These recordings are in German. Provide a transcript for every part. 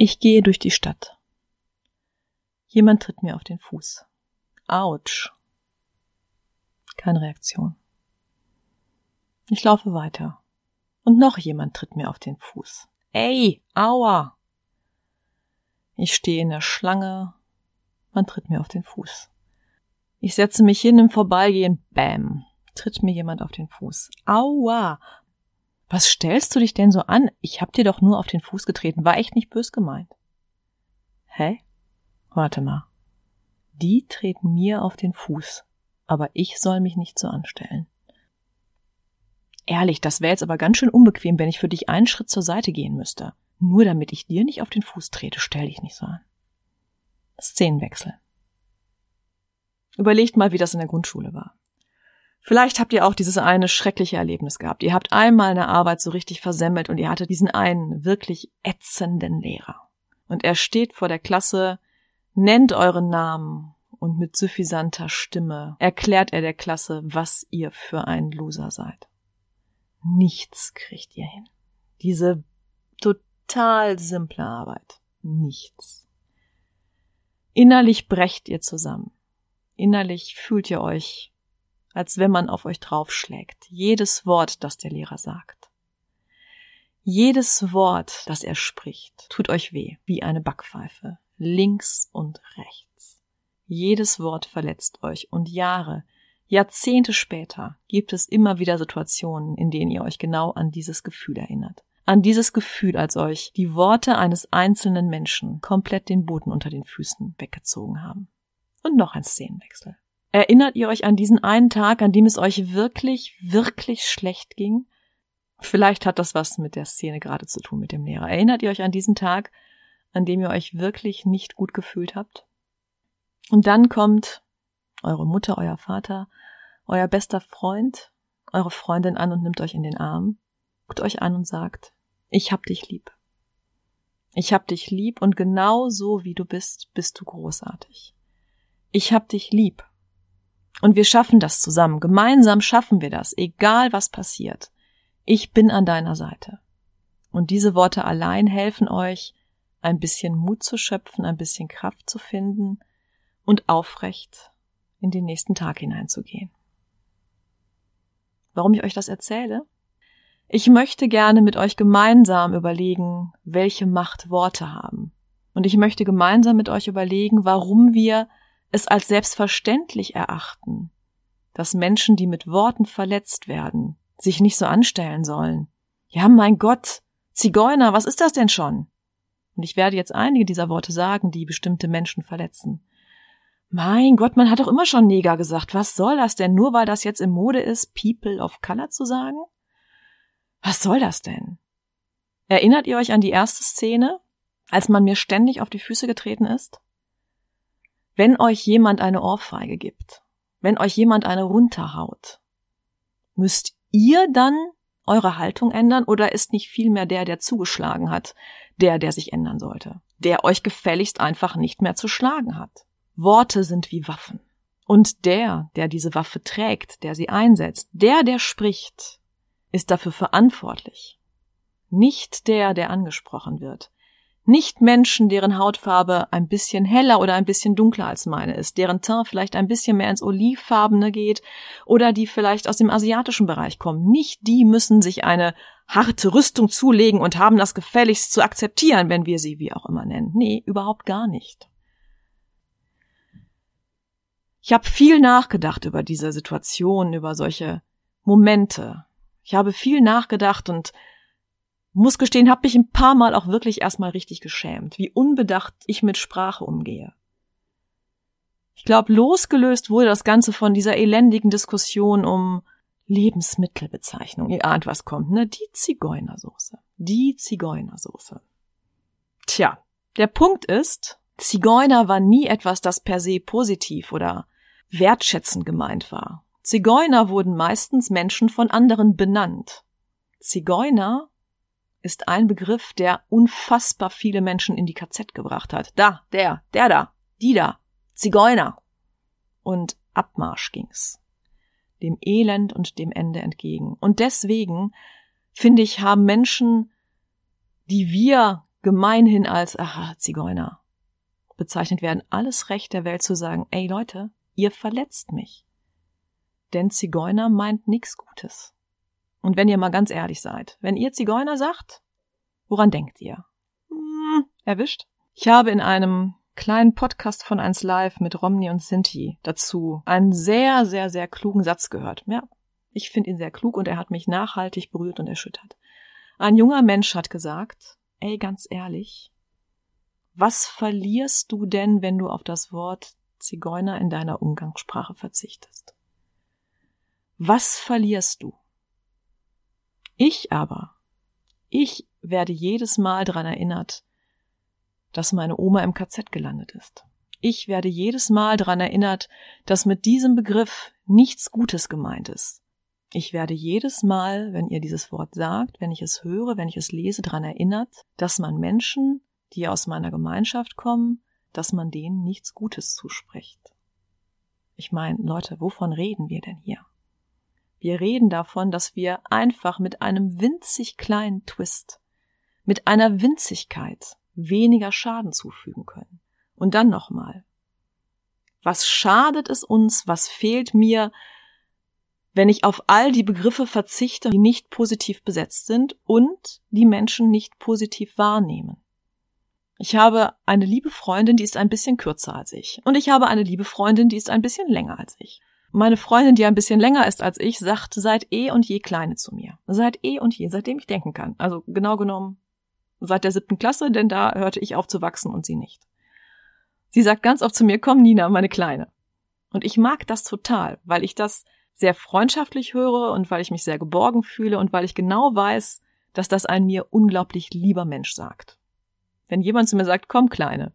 Ich gehe durch die Stadt. Jemand tritt mir auf den Fuß. Autsch. Keine Reaktion. Ich laufe weiter. Und noch jemand tritt mir auf den Fuß. Ey, aua. Ich stehe in der Schlange. Man tritt mir auf den Fuß. Ich setze mich hin im Vorbeigehen. Bäm. Tritt mir jemand auf den Fuß. Aua. Was stellst du dich denn so an? Ich hab dir doch nur auf den Fuß getreten. War echt nicht bös gemeint. Hä? Warte mal. Die treten mir auf den Fuß. Aber ich soll mich nicht so anstellen. Ehrlich, das wäre jetzt aber ganz schön unbequem, wenn ich für dich einen Schritt zur Seite gehen müsste. Nur damit ich dir nicht auf den Fuß trete, stell dich nicht so an. Szenenwechsel. Überlegt mal, wie das in der Grundschule war. Vielleicht habt ihr auch dieses eine schreckliche Erlebnis gehabt. Ihr habt einmal eine Arbeit so richtig versemmelt und ihr hattet diesen einen wirklich ätzenden Lehrer. Und er steht vor der Klasse, nennt euren Namen und mit suffisanter Stimme erklärt er der Klasse, was ihr für ein Loser seid. Nichts kriegt ihr hin. Diese total simple Arbeit. Nichts. Innerlich brecht ihr zusammen. Innerlich fühlt ihr euch als wenn man auf euch draufschlägt. Jedes Wort, das der Lehrer sagt. Jedes Wort, das er spricht, tut euch weh, wie eine Backpfeife, links und rechts. Jedes Wort verletzt euch und Jahre, Jahrzehnte später gibt es immer wieder Situationen, in denen ihr euch genau an dieses Gefühl erinnert. An dieses Gefühl, als euch die Worte eines einzelnen Menschen komplett den Boden unter den Füßen weggezogen haben. Und noch ein Szenenwechsel. Erinnert ihr euch an diesen einen Tag, an dem es euch wirklich, wirklich schlecht ging? Vielleicht hat das was mit der Szene gerade zu tun mit dem Lehrer. Erinnert ihr euch an diesen Tag, an dem ihr euch wirklich nicht gut gefühlt habt? Und dann kommt eure Mutter, euer Vater, euer bester Freund, eure Freundin an und nimmt euch in den Arm, guckt euch an und sagt, ich hab dich lieb. Ich hab dich lieb und genau so wie du bist, bist du großartig. Ich hab dich lieb und wir schaffen das zusammen. Gemeinsam schaffen wir das, egal was passiert. Ich bin an deiner Seite. Und diese Worte allein helfen euch, ein bisschen Mut zu schöpfen, ein bisschen Kraft zu finden und aufrecht in den nächsten Tag hineinzugehen. Warum ich euch das erzähle? Ich möchte gerne mit euch gemeinsam überlegen, welche Macht Worte haben. Und ich möchte gemeinsam mit euch überlegen, warum wir es als selbstverständlich erachten, dass Menschen, die mit Worten verletzt werden, sich nicht so anstellen sollen. Ja, mein Gott, Zigeuner, was ist das denn schon? Und ich werde jetzt einige dieser Worte sagen, die bestimmte Menschen verletzen. Mein Gott, man hat doch immer schon Neger gesagt. Was soll das denn? Nur weil das jetzt im Mode ist, People of Color zu sagen? Was soll das denn? Erinnert ihr euch an die erste Szene, als man mir ständig auf die Füße getreten ist? Wenn euch jemand eine Ohrfeige gibt, wenn euch jemand eine runterhaut, müsst ihr dann eure Haltung ändern oder ist nicht vielmehr der, der zugeschlagen hat, der, der sich ändern sollte, der euch gefälligst einfach nicht mehr zu schlagen hat? Worte sind wie Waffen. Und der, der diese Waffe trägt, der sie einsetzt, der, der spricht, ist dafür verantwortlich. Nicht der, der angesprochen wird. Nicht Menschen, deren Hautfarbe ein bisschen heller oder ein bisschen dunkler als meine ist, deren Teint vielleicht ein bisschen mehr ins Olivfarbene geht oder die vielleicht aus dem asiatischen Bereich kommen. Nicht die müssen sich eine harte Rüstung zulegen und haben das gefälligst zu akzeptieren, wenn wir sie wie auch immer nennen. Nee, überhaupt gar nicht. Ich habe viel nachgedacht über diese Situation, über solche Momente. Ich habe viel nachgedacht und muss gestehen, habe mich ein paar Mal auch wirklich erstmal richtig geschämt, wie unbedacht ich mit Sprache umgehe. Ich glaube, losgelöst wurde das Ganze von dieser elendigen Diskussion um Lebensmittelbezeichnung. Ihr ahnt, was kommt, ne? Die Zigeunersoße. Die Zigeunersoße. Tja, der Punkt ist, Zigeuner war nie etwas, das per se positiv oder wertschätzend gemeint war. Zigeuner wurden meistens Menschen von anderen benannt. Zigeuner ist ein Begriff, der unfassbar viele Menschen in die KZ gebracht hat. Da, der, der da, die da, Zigeuner. Und Abmarsch ging's. Dem Elend und dem Ende entgegen. Und deswegen, finde ich, haben Menschen, die wir gemeinhin als, aha, Zigeuner bezeichnet werden, alles Recht der Welt zu sagen, ey Leute, ihr verletzt mich. Denn Zigeuner meint nichts Gutes. Und wenn ihr mal ganz ehrlich seid, wenn ihr Zigeuner sagt, woran denkt ihr? Hm, erwischt? Ich habe in einem kleinen Podcast von 1 Live mit Romney und Sinti dazu einen sehr, sehr, sehr klugen Satz gehört. Ja, ich finde ihn sehr klug und er hat mich nachhaltig berührt und erschüttert. Ein junger Mensch hat gesagt, ey, ganz ehrlich, was verlierst du denn, wenn du auf das Wort Zigeuner in deiner Umgangssprache verzichtest? Was verlierst du? Ich aber, ich werde jedes Mal daran erinnert, dass meine Oma im KZ gelandet ist. Ich werde jedes Mal daran erinnert, dass mit diesem Begriff nichts Gutes gemeint ist. Ich werde jedes Mal, wenn ihr dieses Wort sagt, wenn ich es höre, wenn ich es lese, daran erinnert, dass man Menschen, die aus meiner Gemeinschaft kommen, dass man denen nichts Gutes zuspricht. Ich meine, Leute, wovon reden wir denn hier? Wir reden davon, dass wir einfach mit einem winzig kleinen Twist, mit einer Winzigkeit weniger Schaden zufügen können. Und dann nochmal. Was schadet es uns, was fehlt mir, wenn ich auf all die Begriffe verzichte, die nicht positiv besetzt sind und die Menschen nicht positiv wahrnehmen? Ich habe eine liebe Freundin, die ist ein bisschen kürzer als ich. Und ich habe eine liebe Freundin, die ist ein bisschen länger als ich. Meine Freundin, die ein bisschen länger ist als ich, sagt seit eh und je Kleine zu mir. Seit eh und je, seitdem ich denken kann. Also genau genommen seit der siebten Klasse, denn da hörte ich auf zu wachsen und sie nicht. Sie sagt ganz oft zu mir, komm Nina, meine Kleine. Und ich mag das total, weil ich das sehr freundschaftlich höre und weil ich mich sehr geborgen fühle und weil ich genau weiß, dass das ein mir unglaublich lieber Mensch sagt. Wenn jemand zu mir sagt, komm Kleine,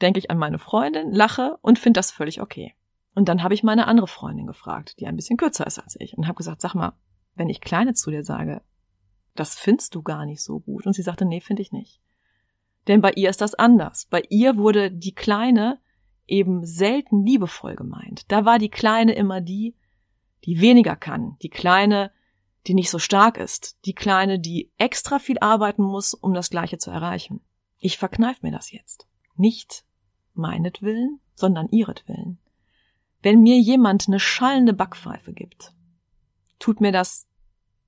denke ich an meine Freundin, lache und finde das völlig okay. Und dann habe ich meine andere Freundin gefragt, die ein bisschen kürzer ist als ich, und habe gesagt, sag mal, wenn ich Kleine zu dir sage, das findest du gar nicht so gut. Und sie sagte, nee, finde ich nicht. Denn bei ihr ist das anders. Bei ihr wurde die Kleine eben selten liebevoll gemeint. Da war die Kleine immer die, die weniger kann, die Kleine, die nicht so stark ist, die Kleine, die extra viel arbeiten muss, um das Gleiche zu erreichen. Ich verkneif mir das jetzt. Nicht meinetwillen, sondern ihretwillen. Wenn mir jemand eine schallende Backpfeife gibt, tut mir das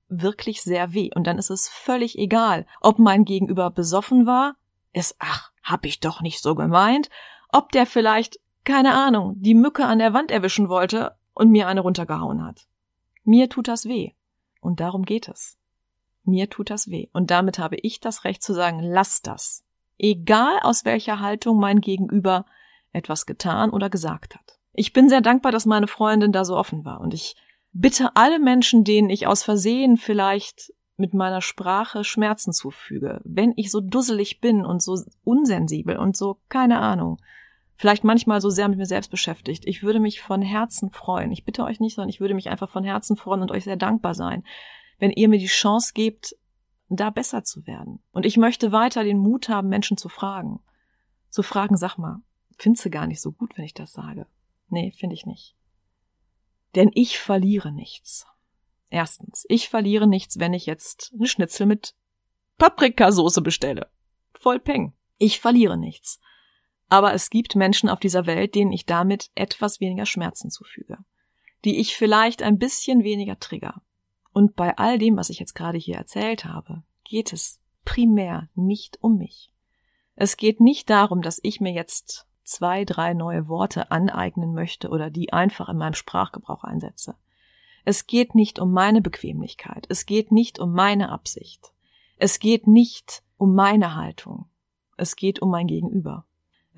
wirklich sehr weh. Und dann ist es völlig egal, ob mein Gegenüber besoffen war, ist, ach, hab ich doch nicht so gemeint, ob der vielleicht, keine Ahnung, die Mücke an der Wand erwischen wollte und mir eine runtergehauen hat. Mir tut das weh. Und darum geht es. Mir tut das weh. Und damit habe ich das Recht zu sagen, lass das. Egal aus welcher Haltung mein Gegenüber etwas getan oder gesagt hat. Ich bin sehr dankbar, dass meine Freundin da so offen war und ich bitte alle Menschen, denen ich aus Versehen vielleicht mit meiner Sprache Schmerzen zufüge, wenn ich so dusselig bin und so unsensibel und so, keine Ahnung, vielleicht manchmal so sehr mit mir selbst beschäftigt. Ich würde mich von Herzen freuen. Ich bitte euch nicht, sondern ich würde mich einfach von Herzen freuen und euch sehr dankbar sein, wenn ihr mir die Chance gebt, da besser zu werden. Und ich möchte weiter den Mut haben, Menschen zu fragen. Zu fragen, sag mal, findest du gar nicht so gut, wenn ich das sage? Nee, finde ich nicht. Denn ich verliere nichts. Erstens, ich verliere nichts, wenn ich jetzt eine Schnitzel mit Paprikasoße bestelle. Voll Peng. Ich verliere nichts. Aber es gibt Menschen auf dieser Welt, denen ich damit etwas weniger Schmerzen zufüge. Die ich vielleicht ein bisschen weniger trigger. Und bei all dem, was ich jetzt gerade hier erzählt habe, geht es primär nicht um mich. Es geht nicht darum, dass ich mir jetzt zwei, drei neue Worte aneignen möchte oder die einfach in meinem Sprachgebrauch einsetze. Es geht nicht um meine Bequemlichkeit, es geht nicht um meine Absicht, es geht nicht um meine Haltung, es geht um mein Gegenüber.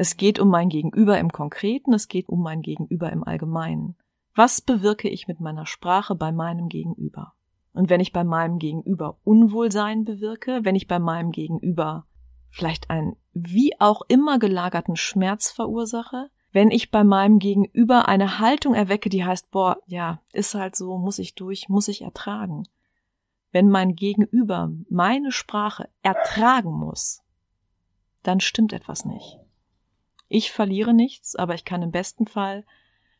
Es geht um mein Gegenüber im Konkreten, es geht um mein Gegenüber im Allgemeinen. Was bewirke ich mit meiner Sprache bei meinem Gegenüber? Und wenn ich bei meinem Gegenüber Unwohlsein bewirke, wenn ich bei meinem Gegenüber vielleicht einen wie auch immer gelagerten Schmerz verursache, wenn ich bei meinem Gegenüber eine Haltung erwecke, die heißt, boah, ja, ist halt so, muss ich durch, muss ich ertragen. Wenn mein Gegenüber meine Sprache ertragen muss, dann stimmt etwas nicht. Ich verliere nichts, aber ich kann im besten Fall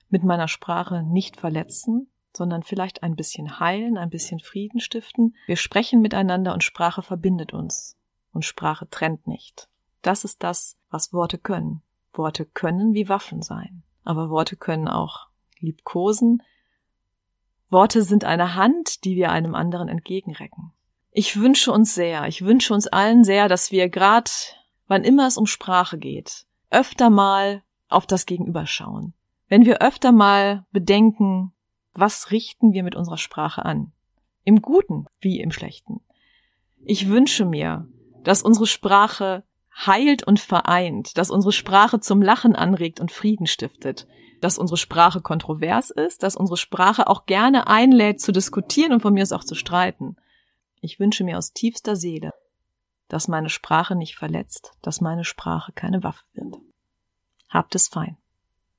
mit meiner Sprache nicht verletzen, sondern vielleicht ein bisschen heilen, ein bisschen Frieden stiften. Wir sprechen miteinander und Sprache verbindet uns. Und Sprache trennt nicht. Das ist das, was Worte können. Worte können wie Waffen sein. Aber Worte können auch liebkosen. Worte sind eine Hand, die wir einem anderen entgegenrecken. Ich wünsche uns sehr, ich wünsche uns allen sehr, dass wir gerade, wann immer es um Sprache geht, öfter mal auf das Gegenüber schauen. Wenn wir öfter mal bedenken, was richten wir mit unserer Sprache an? Im Guten wie im Schlechten. Ich wünsche mir, dass unsere Sprache heilt und vereint, dass unsere Sprache zum Lachen anregt und Frieden stiftet, dass unsere Sprache kontrovers ist, dass unsere Sprache auch gerne einlädt zu diskutieren und von mir aus auch zu streiten. Ich wünsche mir aus tiefster Seele, dass meine Sprache nicht verletzt, dass meine Sprache keine Waffe wird. Habt es fein.